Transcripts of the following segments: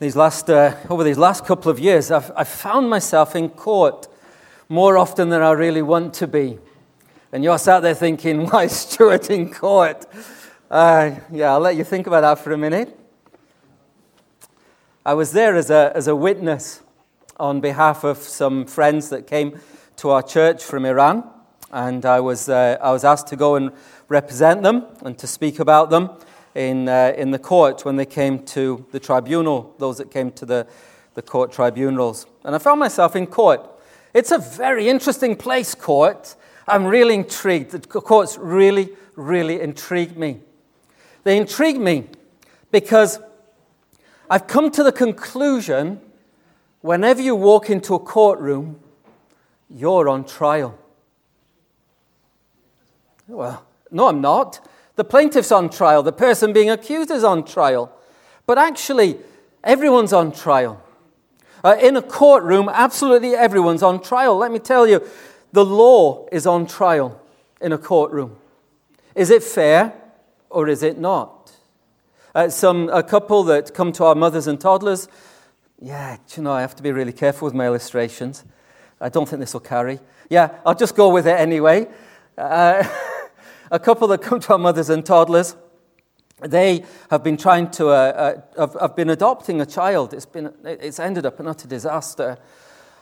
these last, uh, over these last couple of years, I've, I've found myself in court more often than I really want to be. And you're sat there thinking, why Stuart in court? Uh, yeah, I'll let you think about that for a minute. I was there as a, as a witness on behalf of some friends that came to our church from Iran. And I was, uh, I was asked to go and represent them and to speak about them in, uh, in the court when they came to the tribunal, those that came to the, the court tribunals. And I found myself in court. It's a very interesting place, court. I'm really intrigued. The courts really, really intrigue me. They intrigue me because I've come to the conclusion whenever you walk into a courtroom, you're on trial. Well, no, I'm not. The plaintiff's on trial, the person being accused is on trial. But actually, everyone's on trial. Uh, in a courtroom, absolutely everyone's on trial. Let me tell you, the law is on trial in a courtroom. Is it fair or is it not? Uh, some, a couple that come to our mothers and toddlers, yeah, you know, I have to be really careful with my illustrations. I don't think this will carry. Yeah, I'll just go with it anyway. Uh, a couple that come to our mothers and toddlers, they have been trying to, uh, uh, have, have, been adopting a child. It's, been, it's ended up an utter disaster.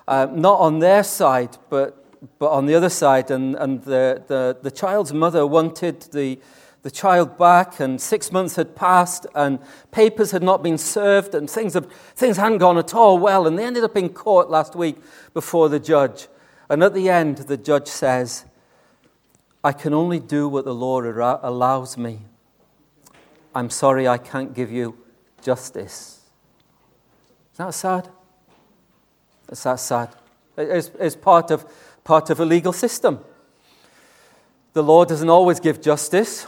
Uh, not on their side, but, but on the other side. And, and the, the, the child's mother wanted the, the child back, and six months had passed, and papers had not been served, and things, have, things hadn't gone at all well. And they ended up in court last week before the judge. And at the end, the judge says, I can only do what the law allows me. I'm sorry I can't give you justice. Is that sad? It's that sad. It's, it's part, of, part of a legal system. The law doesn't always give justice.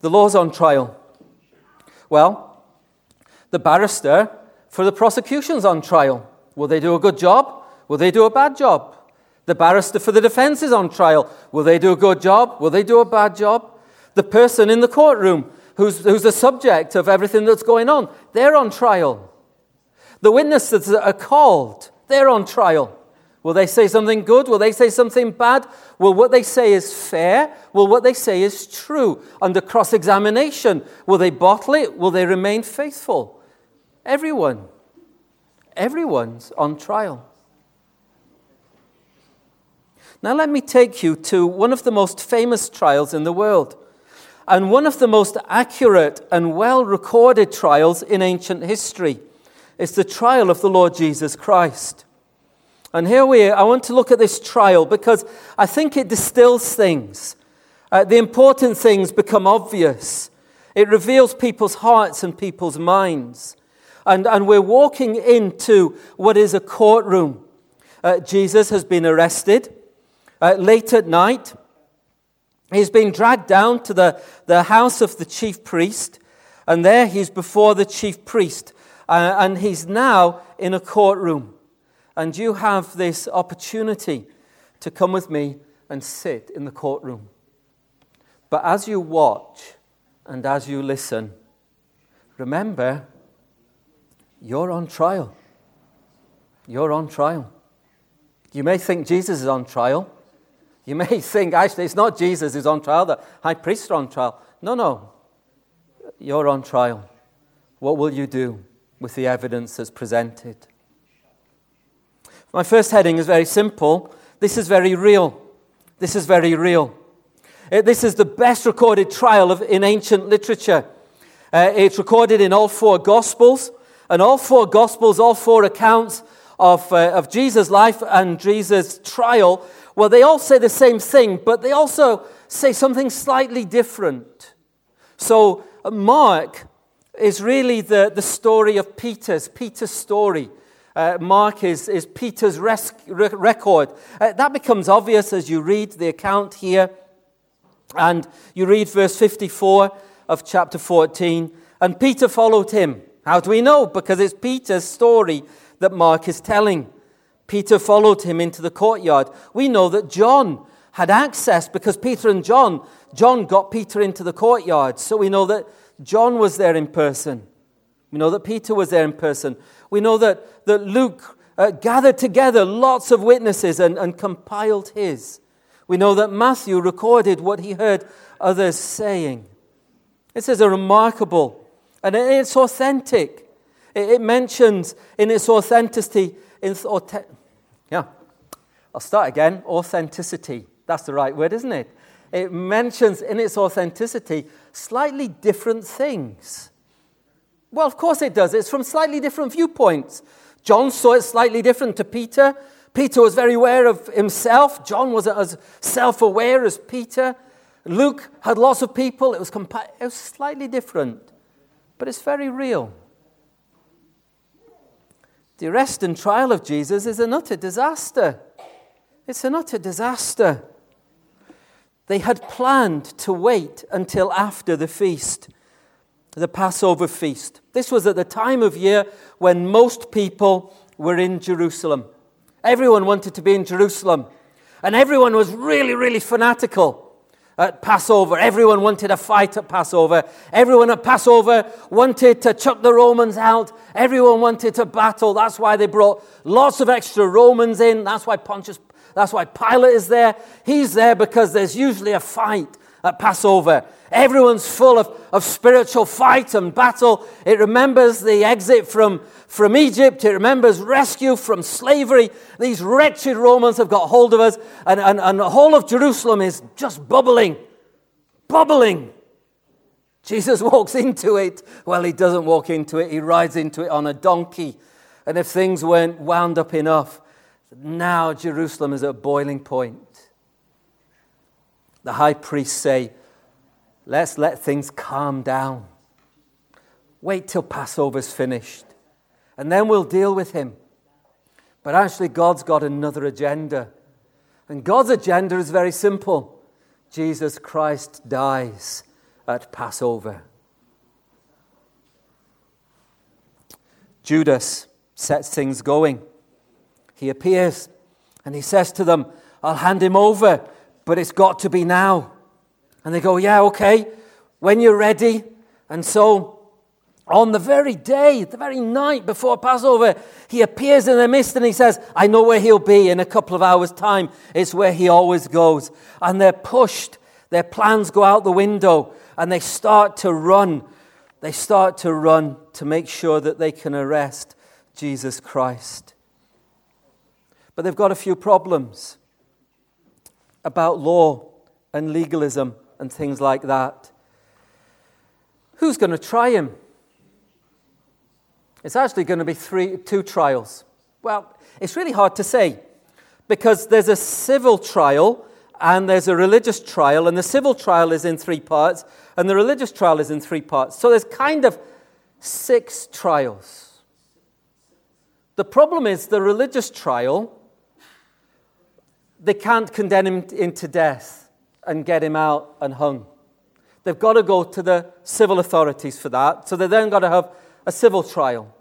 The law's on trial. Well, the barrister for the prosecution's on trial. Will they do a good job? Will they do a bad job? The barrister for the defense is on trial. Will they do a good job? Will they do a bad job? The person in the courtroom who's, who's the subject of everything that's going on, they're on trial. The witnesses that are called, they're on trial. Will they say something good? Will they say something bad? Will what they say is fair? Will what they say is true? Under cross examination, will they bottle it? Will they remain faithful? Everyone. Everyone's on trial. Now, let me take you to one of the most famous trials in the world, and one of the most accurate and well recorded trials in ancient history. It's the trial of the Lord Jesus Christ. And here we are. I want to look at this trial because I think it distills things. Uh, the important things become obvious. It reveals people's hearts and people's minds. And, and we're walking into what is a courtroom. Uh, Jesus has been arrested uh, late at night. He's been dragged down to the, the house of the chief priest, and there he's before the chief priest, uh, and he's now in a courtroom. And you have this opportunity to come with me and sit in the courtroom. But as you watch and as you listen, remember, you're on trial. You're on trial. You may think Jesus is on trial. You may think, actually, it's not Jesus who's on trial, the high priest is on trial. No, no. You're on trial. What will you do with the evidence that's presented? My first heading is very simple. This is very real. This is very real. Uh, this is the best recorded trial of, in ancient literature. Uh, it's recorded in all four Gospels, and all four Gospels, all four accounts of, uh, of Jesus' life and Jesus' trial well, they all say the same thing, but they also say something slightly different. So, uh, Mark is really the, the story of Peter's, Peter's story. Uh, Mark is, is Peter's res- record. Uh, that becomes obvious as you read the account here. And you read verse 54 of chapter 14. And Peter followed him. How do we know? Because it's Peter's story that Mark is telling. Peter followed him into the courtyard. We know that John had access because Peter and John, John got Peter into the courtyard. So we know that John was there in person. We know that Peter was there in person. We know that, that Luke uh, gathered together lots of witnesses and, and compiled his. We know that Matthew recorded what he heard others saying. This is a remarkable and it's authentic. It, it mentions in its authenticity, yeah, I'll start again. Authenticity. That's the right word, isn't it? It mentions in its authenticity slightly different things. Well, of course it does. It's from slightly different viewpoints. John saw it slightly different to Peter. Peter was very aware of himself. John wasn't as self aware as Peter. Luke had lots of people. It was, compa- it was slightly different, but it's very real. The arrest and trial of Jesus is an utter disaster. It's an utter disaster. They had planned to wait until after the feast, the Passover feast. This was at the time of year when most people were in Jerusalem. Everyone wanted to be in Jerusalem, and everyone was really, really fanatical at Passover. Everyone wanted a fight at Passover. Everyone at Passover wanted to chuck the Romans out. Everyone wanted to battle. That's why they brought lots of extra Romans in. That's why Pontius, that's why Pilate is there. He's there because there's usually a fight at Passover. Everyone's full of, of spiritual fight and battle. It remembers the exit from, from Egypt. It remembers rescue from slavery. These wretched Romans have got hold of us, and, and, and the whole of Jerusalem is just bubbling, bubbling. Jesus walks into it. Well, he doesn't walk into it, he rides into it on a donkey. And if things weren't wound up enough, now Jerusalem is at boiling point. The high priests say, Let's let things calm down. Wait till Passover's finished, and then we'll deal with him. But actually, God's got another agenda. And God's agenda is very simple Jesus Christ dies at Passover. Judas sets things going. He appears and he says to them, I'll hand him over, but it's got to be now. And they go, Yeah, okay, when you're ready. And so, on the very day, the very night before Passover, he appears in the midst and he says, I know where he'll be in a couple of hours' time. It's where he always goes. And they're pushed, their plans go out the window, and they start to run. They start to run to make sure that they can arrest Jesus Christ. But they've got a few problems about law and legalism and things like that. Who's going to try him? It's actually going to be three, two trials. Well, it's really hard to say because there's a civil trial and there's a religious trial, and the civil trial is in three parts, and the religious trial is in three parts. So there's kind of six trials. The problem is the religious trial, they can't condemn him into death and get him out and hung. They've got to go to the civil authorities for that. So they then got to have a civil trial.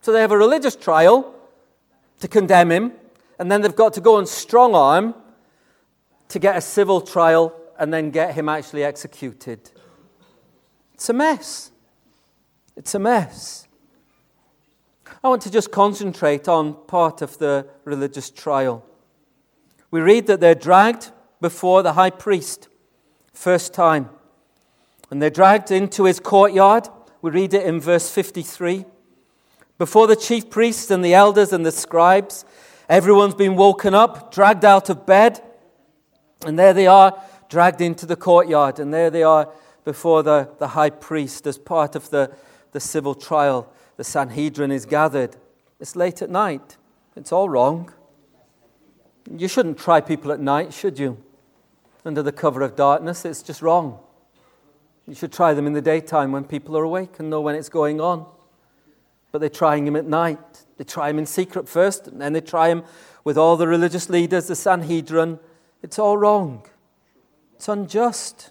So they have a religious trial to condemn him, and then they've got to go and strong arm to get a civil trial and then get him actually executed. It's a mess. It's a mess. I want to just concentrate on part of the religious trial. We read that they're dragged before the high priest, first time. And they're dragged into his courtyard. We read it in verse 53. Before the chief priests and the elders and the scribes, everyone's been woken up, dragged out of bed, and there they are, dragged into the courtyard. And there they are before the, the high priest as part of the, the civil trial. The Sanhedrin is gathered. It's late at night. It's all wrong. You shouldn't try people at night, should you? under the cover of darkness. It's just wrong. You should try them in the daytime when people are awake and know when it's going on. But they're trying him at night. They try him in secret first, and then they try him with all the religious leaders, the Sanhedrin. It's all wrong. It's unjust.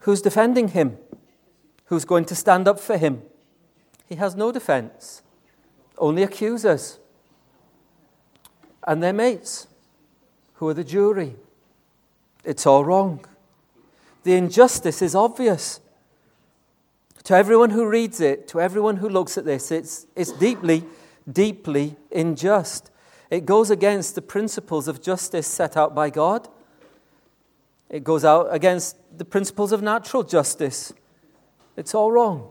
Who's defending him? Who's going to stand up for him? He has no defense, only accusers and their mates, who are the jury. It's all wrong. The injustice is obvious. To everyone who reads it, to everyone who looks at this, it's, it's deeply, deeply unjust. It goes against the principles of justice set out by God. It goes out against the principles of natural justice. It's all wrong.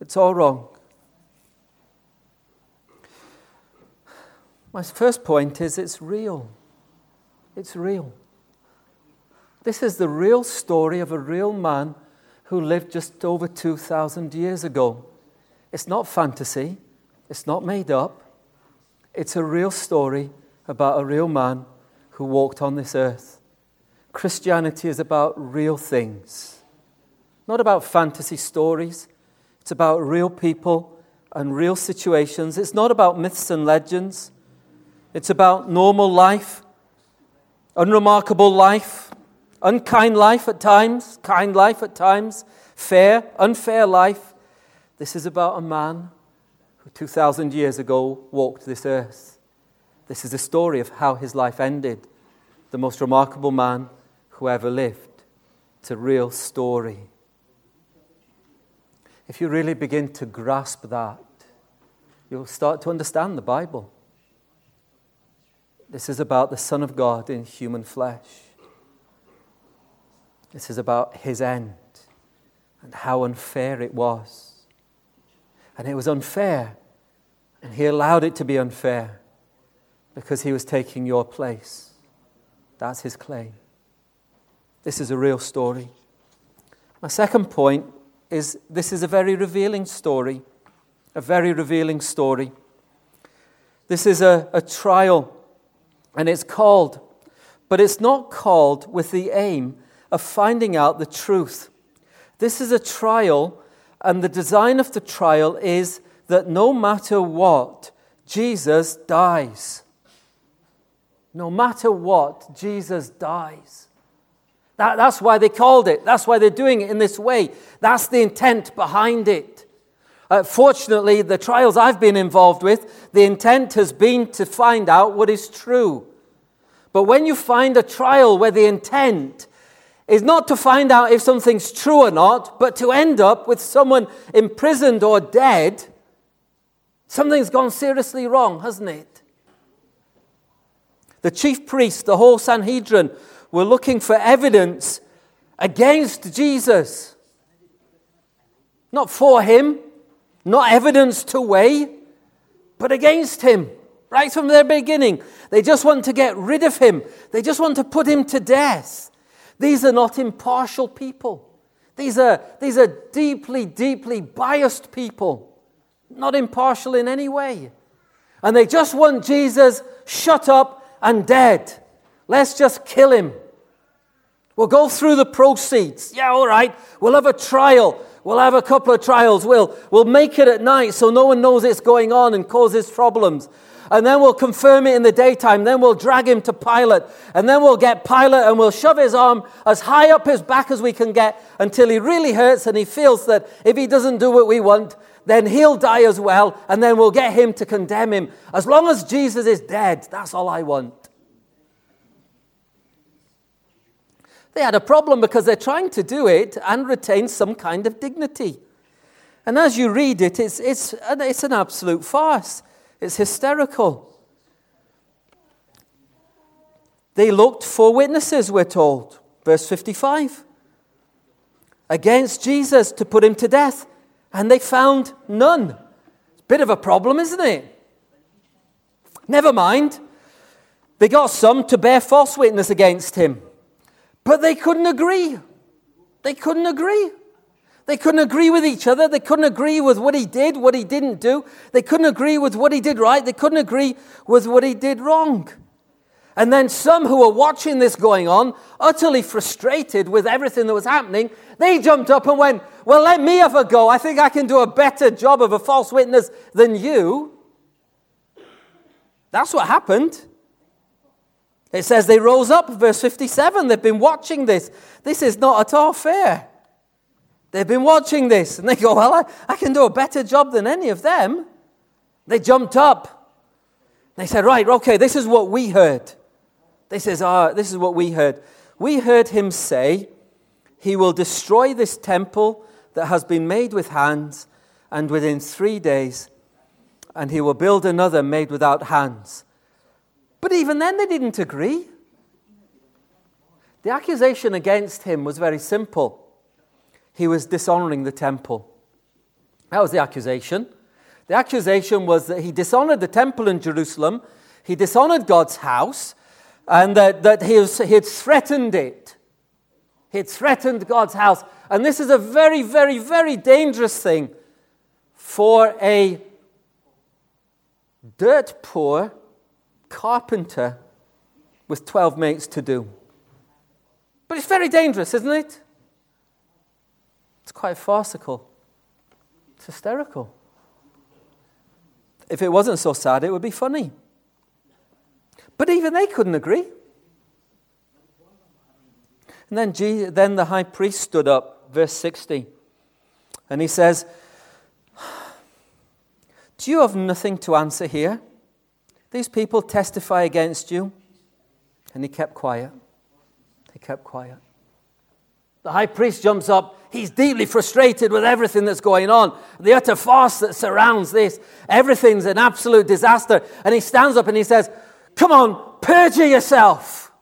It's all wrong. My first point is it's real. It's real. This is the real story of a real man who lived just over 2,000 years ago. It's not fantasy, it's not made up. It's a real story about a real man who walked on this earth. Christianity is about real things, not about fantasy stories. It's about real people and real situations. It's not about myths and legends. It's about normal life, unremarkable life, unkind life at times, kind life at times, fair, unfair life. This is about a man who 2,000 years ago walked this earth. This is a story of how his life ended. The most remarkable man who ever lived. It's a real story. If you really begin to grasp that, you'll start to understand the Bible. This is about the Son of God in human flesh. This is about his end and how unfair it was. And it was unfair, and he allowed it to be unfair because he was taking your place. That's his claim. This is a real story. My second point is this is a very revealing story. A very revealing story. This is a, a trial, and it's called, but it's not called with the aim of finding out the truth. This is a trial, and the design of the trial is that no matter what, Jesus dies. No matter what, Jesus dies. That, that's why they called it. That's why they're doing it in this way. That's the intent behind it. Uh, fortunately, the trials I've been involved with, the intent has been to find out what is true. But when you find a trial where the intent is not to find out if something's true or not, but to end up with someone imprisoned or dead, something's gone seriously wrong, hasn't it? The chief priest, the whole Sanhedrin, were looking for evidence against Jesus. Not for him, not evidence to weigh, but against him. Right from the beginning. They just want to get rid of him, they just want to put him to death. These are not impartial people. These are, these are deeply, deeply biased people, not impartial in any way. And they just want Jesus shut up and dead. Let's just kill him. We'll go through the proceeds. Yeah, all right. We'll have a trial. We'll have a couple of trials. We'll, we'll make it at night so no one knows it's going on and causes problems. And then we'll confirm it in the daytime. Then we'll drag him to Pilate. And then we'll get Pilate and we'll shove his arm as high up his back as we can get until he really hurts and he feels that if he doesn't do what we want, then he'll die as well. And then we'll get him to condemn him. As long as Jesus is dead, that's all I want. They had a problem because they're trying to do it and retain some kind of dignity. And as you read it, it's, it's, it's an absolute farce. It's hysterical. They looked for witnesses, we're told. Verse 55 against Jesus to put him to death, and they found none. It's a bit of a problem, isn't it? Never mind. They got some to bear false witness against him. But they couldn't agree. They couldn't agree. They couldn't agree with each other. They couldn't agree with what he did, what he didn't do. They couldn't agree with what he did right. They couldn't agree with what he did wrong. And then some who were watching this going on, utterly frustrated with everything that was happening, they jumped up and went, Well, let me have a go. I think I can do a better job of a false witness than you. That's what happened. It says they rose up, verse 57. They've been watching this. This is not at all fair. They've been watching this and they go, Well, I, I can do a better job than any of them. They jumped up. They said, Right, okay, this is what we heard. They says, Ah, this is what we heard. We heard him say, He will destroy this temple that has been made with hands, and within three days, and he will build another made without hands. But even then, they didn't agree. The accusation against him was very simple he was dishonoring the temple. That was the accusation. The accusation was that he dishonored the temple in Jerusalem, he dishonored God's house, and that, that he, was, he had threatened it. He had threatened God's house. And this is a very, very, very dangerous thing for a dirt poor carpenter with 12 mates to do. But it's very dangerous, isn't it? It's quite farcical. It's hysterical. If it wasn't so sad, it would be funny. But even they couldn't agree. And then, Jesus, then the high priest stood up, verse 60, and he says, Do you have nothing to answer here? These people testify against you. And he kept quiet. He kept quiet. The high priest jumps up. He's deeply frustrated with everything that's going on, the utter farce that surrounds this. Everything's an absolute disaster. And he stands up and he says, Come on, perjure yourself.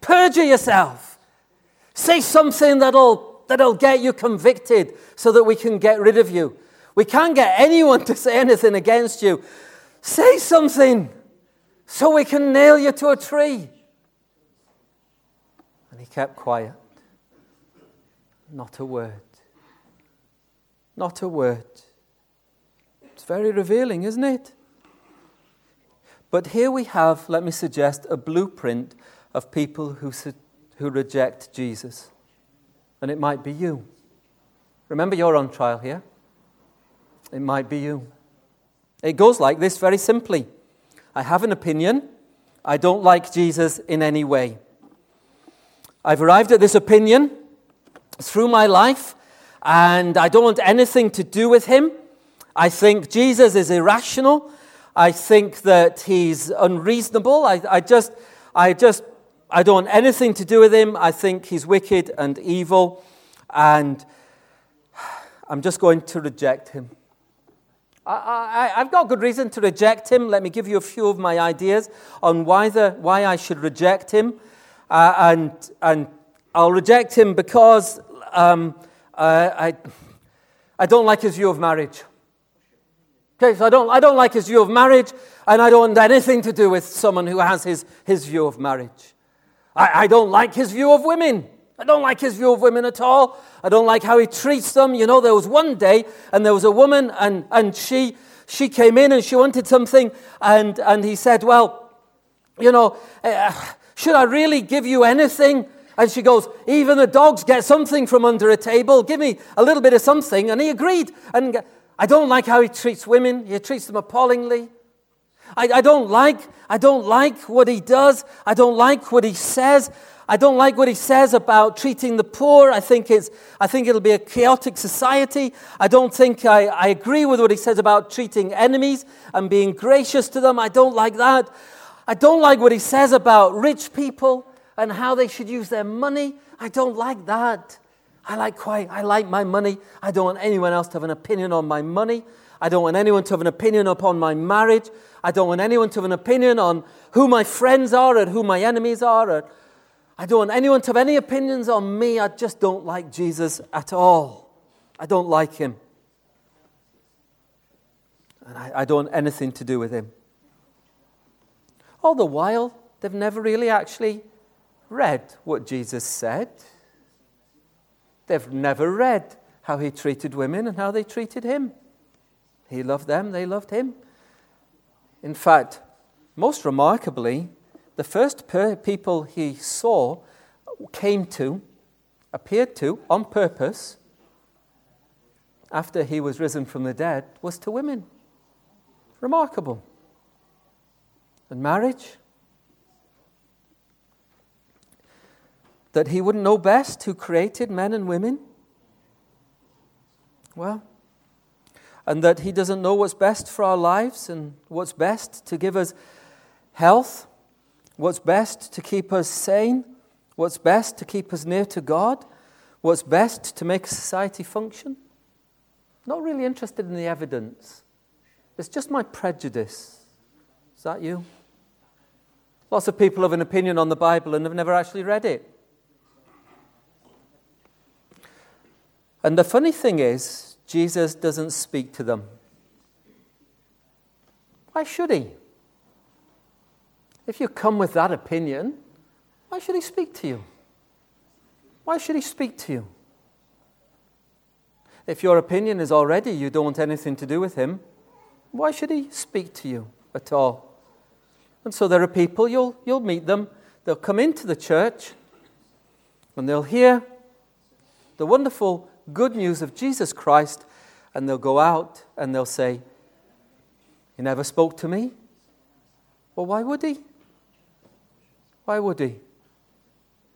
Perjure yourself. Say something that'll, that'll get you convicted so that we can get rid of you. We can't get anyone to say anything against you. Say something so we can nail you to a tree. And he kept quiet. Not a word. Not a word. It's very revealing, isn't it? But here we have, let me suggest, a blueprint of people who, who reject Jesus. And it might be you. Remember, you're on trial here. It might be you. It goes like this very simply I have an opinion. I don't like Jesus in any way. I've arrived at this opinion through my life, and I don't want anything to do with him. I think Jesus is irrational. I think that he's unreasonable. I, I just, I just, I don't want anything to do with him. I think he's wicked and evil, and I'm just going to reject him. I, have got good reason to reject him. Let me give you a few of my ideas on why, the, why I should reject him. Uh, and, and I'll reject him because um, uh, I, I don't like his view of marriage. Okay, so I don't, I don't like his view of marriage, and I don't want anything to do with someone who has his, his view of marriage. I, I don't like his view of women. I don't like his view of women at all. I don't like how he treats them. You know, there was one day, and there was a woman, and, and she, she came in and she wanted something, and, and he said, Well, you know, uh, should I really give you anything? And she goes, Even the dogs get something from under a table. Give me a little bit of something. And he agreed. And I don't like how he treats women, he treats them appallingly. I, I, don't like, I don't like what he does. I don't like what he says. I don't like what he says about treating the poor. I think, it's, I think it'll be a chaotic society. I don't think I, I agree with what he says about treating enemies and being gracious to them. I don't like that. I don't like what he says about rich people and how they should use their money. I don't like that. I like quite, I like my money. I don't want anyone else to have an opinion on my money. I don't want anyone to have an opinion upon my marriage. I don't want anyone to have an opinion on who my friends are and who my enemies are. Or I don't want anyone to have any opinions on me. I just don't like Jesus at all. I don't like him. And I, I don't want anything to do with him. All the while, they've never really actually read what Jesus said. They've never read how he treated women and how they treated him. He loved them, they loved him. In fact, most remarkably, the first people he saw, came to, appeared to on purpose after he was risen from the dead was to women. Remarkable. And marriage? that he wouldn't know best who created men and women? Well, and that he doesn't know what's best for our lives and what's best to give us health, what's best to keep us sane, what's best to keep us near to God, what's best to make society function. Not really interested in the evidence. It's just my prejudice. Is that you? Lots of people have an opinion on the Bible and have never actually read it. And the funny thing is, Jesus doesn't speak to them. Why should he? If you come with that opinion, why should he speak to you? Why should he speak to you? If your opinion is already you don't want anything to do with him, why should he speak to you at all? And so there are people, you'll, you'll meet them, they'll come into the church and they'll hear the wonderful good news of Jesus Christ, and they'll go out and they'll say, He never spoke to me. Well, why would he? Why would he?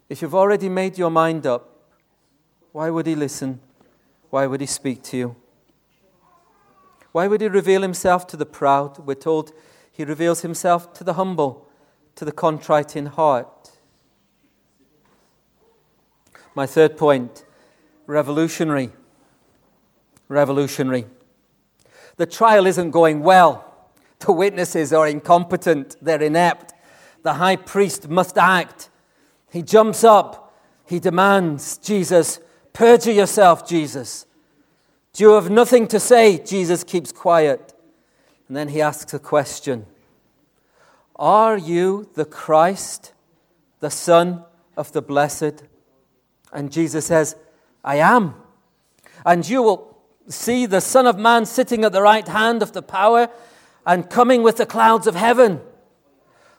If you've already made your mind up, why would he listen? Why would he speak to you? Why would he reveal himself to the proud? We're told he reveals himself to the humble, to the contrite in heart. My third point revolutionary. Revolutionary. The trial isn't going well. The witnesses are incompetent, they're inept. The high priest must act. He jumps up, he demands, Jesus, perjure yourself, Jesus. Do you have nothing to say? Jesus keeps quiet. And then he asks a question Are you the Christ, the Son of the Blessed? And Jesus says, I am. And you will see the Son of Man sitting at the right hand of the power and coming with the clouds of heaven.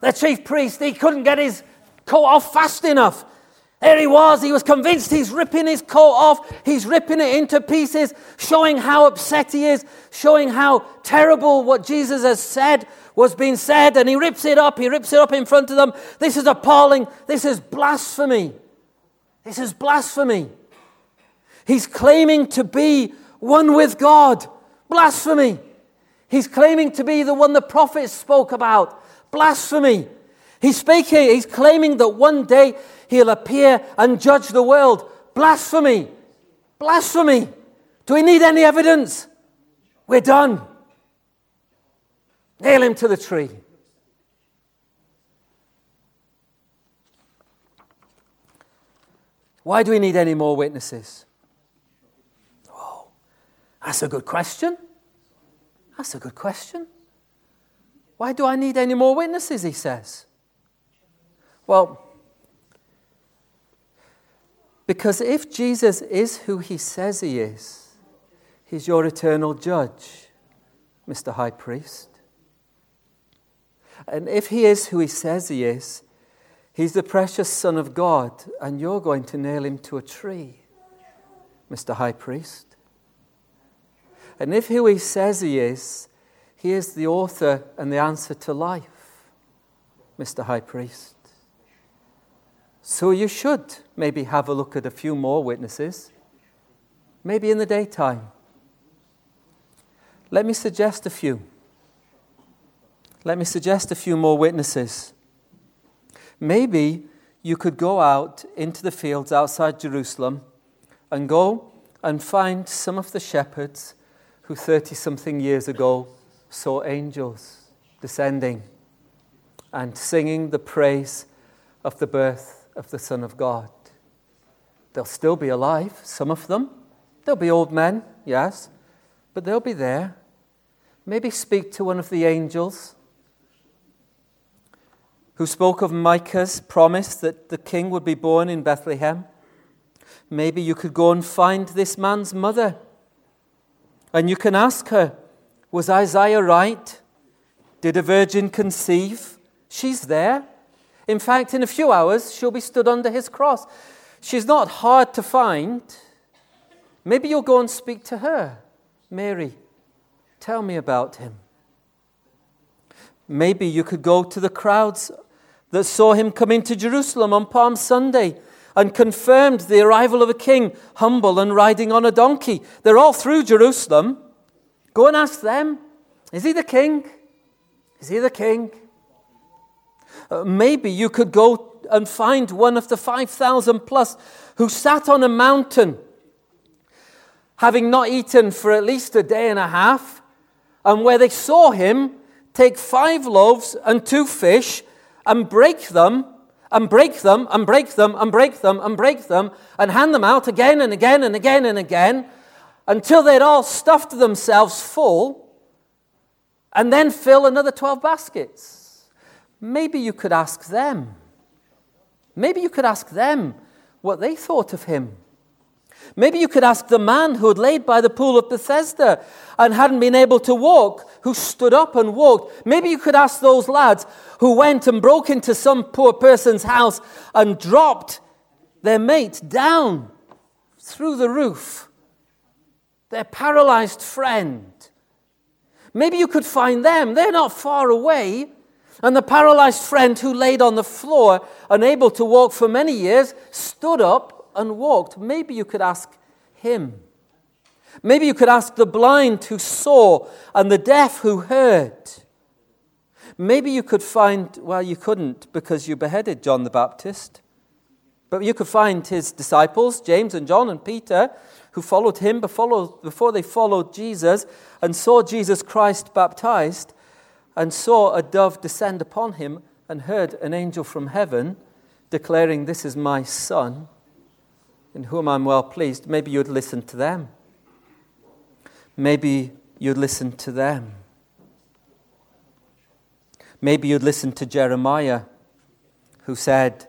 The chief priest, he couldn't get his coat off fast enough. There he was. He was convinced he's ripping his coat off. He's ripping it into pieces, showing how upset he is, showing how terrible what Jesus has said was being said. And he rips it up. He rips it up in front of them. This is appalling. This is blasphemy. This is blasphemy. He's claiming to be one with God. Blasphemy. He's claiming to be the one the prophets spoke about. Blasphemy. He's speaking, he's claiming that one day he'll appear and judge the world. Blasphemy. Blasphemy. Do we need any evidence? We're done. Nail him to the tree. Why do we need any more witnesses? Oh, that's a good question. That's a good question. Why do I need any more witnesses? He says. Well, because if Jesus is who he says he is, he's your eternal judge, Mr. High Priest. And if he is who he says he is, he's the precious Son of God, and you're going to nail him to a tree, Mr. High Priest. And if who he says he is, he is the author and the answer to life, Mr. High Priest. So you should maybe have a look at a few more witnesses, maybe in the daytime. Let me suggest a few. Let me suggest a few more witnesses. Maybe you could go out into the fields outside Jerusalem and go and find some of the shepherds who 30 something years ago saw angels descending and singing the praise of the birth of the Son of God. They'll still be alive, some of them. They'll be old men, yes, but they'll be there. Maybe speak to one of the angels who spoke of Micah's promise that the king would be born in Bethlehem. Maybe you could go and find this man's mother and you can ask her, Was Isaiah right? Did a virgin conceive? She's there. In fact, in a few hours, she'll be stood under his cross. She's not hard to find. Maybe you'll go and speak to her. Mary, tell me about him. Maybe you could go to the crowds that saw him come into Jerusalem on Palm Sunday and confirmed the arrival of a king, humble and riding on a donkey. They're all through Jerusalem. Go and ask them Is he the king? Is he the king? Uh, maybe you could go and find one of the 5,000 plus who sat on a mountain, having not eaten for at least a day and a half, and where they saw him take five loaves and two fish and break them and break them and break them and break them and break them and hand them out again and again and again and again until they'd all stuffed themselves full and then fill another 12 baskets. Maybe you could ask them. Maybe you could ask them what they thought of him. Maybe you could ask the man who had laid by the pool of Bethesda and hadn't been able to walk, who stood up and walked. Maybe you could ask those lads who went and broke into some poor person's house and dropped their mate down through the roof, their paralyzed friend. Maybe you could find them. They're not far away. And the paralyzed friend who laid on the floor, unable to walk for many years, stood up and walked. Maybe you could ask him. Maybe you could ask the blind who saw and the deaf who heard. Maybe you could find, well, you couldn't because you beheaded John the Baptist. But you could find his disciples, James and John and Peter, who followed him before they followed Jesus and saw Jesus Christ baptized and saw a dove descend upon him and heard an angel from heaven declaring, This is my son in whom I'm well pleased. Maybe you'd listen to them. Maybe you'd listen to them. Maybe you'd listen to Jeremiah, who said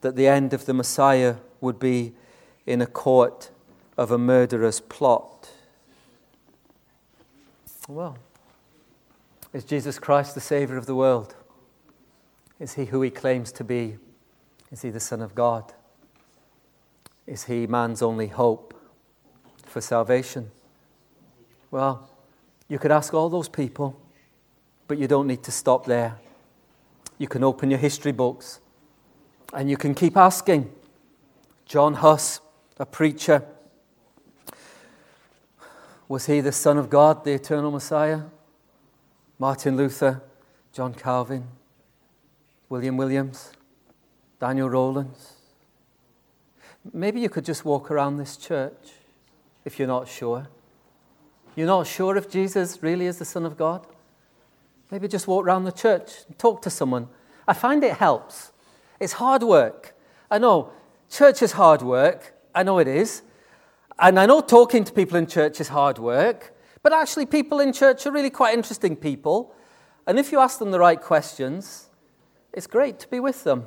that the end of the Messiah would be in a court of a murderous plot. Well, is Jesus Christ the Savior of the world? Is he who he claims to be? Is he the Son of God? Is he man's only hope for salvation? Well, you could ask all those people, but you don't need to stop there. You can open your history books and you can keep asking. John Huss, a preacher, was he the Son of God, the eternal Messiah? Martin Luther, John Calvin, William Williams, Daniel Rowlands. Maybe you could just walk around this church if you're not sure. You're not sure if Jesus really is the Son of God? Maybe just walk around the church and talk to someone. I find it helps. It's hard work. I know church is hard work. I know it is. And I know talking to people in church is hard work. But actually, people in church are really quite interesting people. And if you ask them the right questions, it's great to be with them.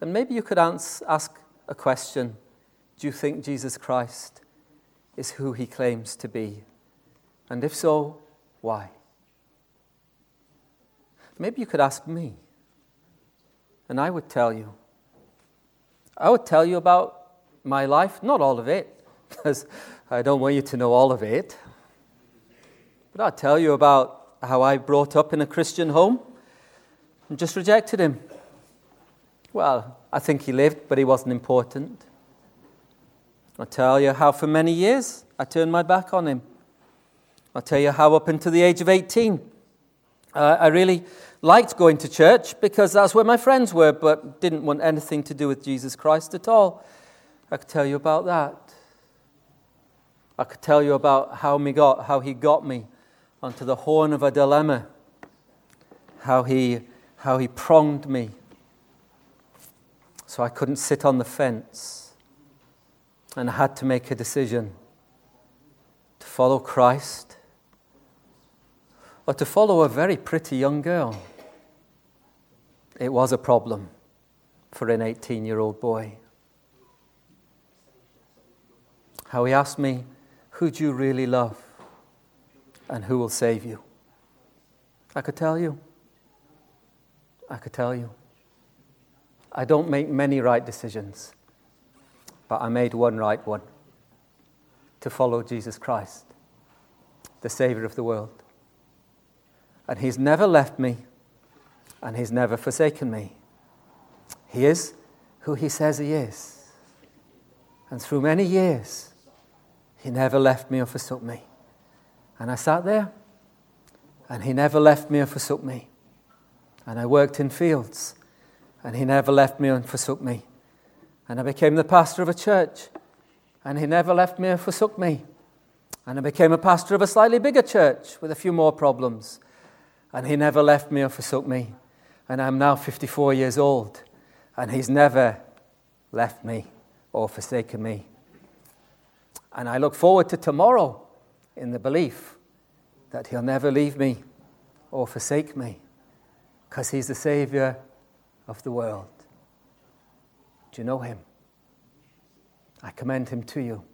And maybe you could ask a question Do you think Jesus Christ is who he claims to be? And if so, why? Maybe you could ask me, and I would tell you. I would tell you about my life, not all of it, because I don't want you to know all of it. But I'll tell you about how I brought up in a Christian home and just rejected him. Well, I think he lived, but he wasn't important. I'll tell you how for many years I turned my back on him. I'll tell you how, up until the age of 18, uh, I really liked going to church because that's where my friends were, but didn't want anything to do with Jesus Christ at all. I could tell you about that. I could tell you about how, me got, how he got me onto the horn of a dilemma, how he, how he pronged me so I couldn't sit on the fence. And I had to make a decision to follow Christ or to follow a very pretty young girl. It was a problem for an 18 year old boy. How he asked me, Who do you really love? And who will save you? I could tell you. I could tell you. I don't make many right decisions, but I made one right one to follow Jesus Christ, the Savior of the world. And He's never left me, and He's never forsaken me. He is who He says He is. And through many years, He never left me or forsook me. And I sat there, and He never left me or forsook me. And I worked in fields, and He never left me or forsook me. And I became the pastor of a church. And he never left me or forsook me. And I became a pastor of a slightly bigger church with a few more problems. And he never left me or forsook me. And I'm now 54 years old. And he's never left me or forsaken me. And I look forward to tomorrow in the belief that he'll never leave me or forsake me because he's the Savior of the world. Do you know him? I commend him to you.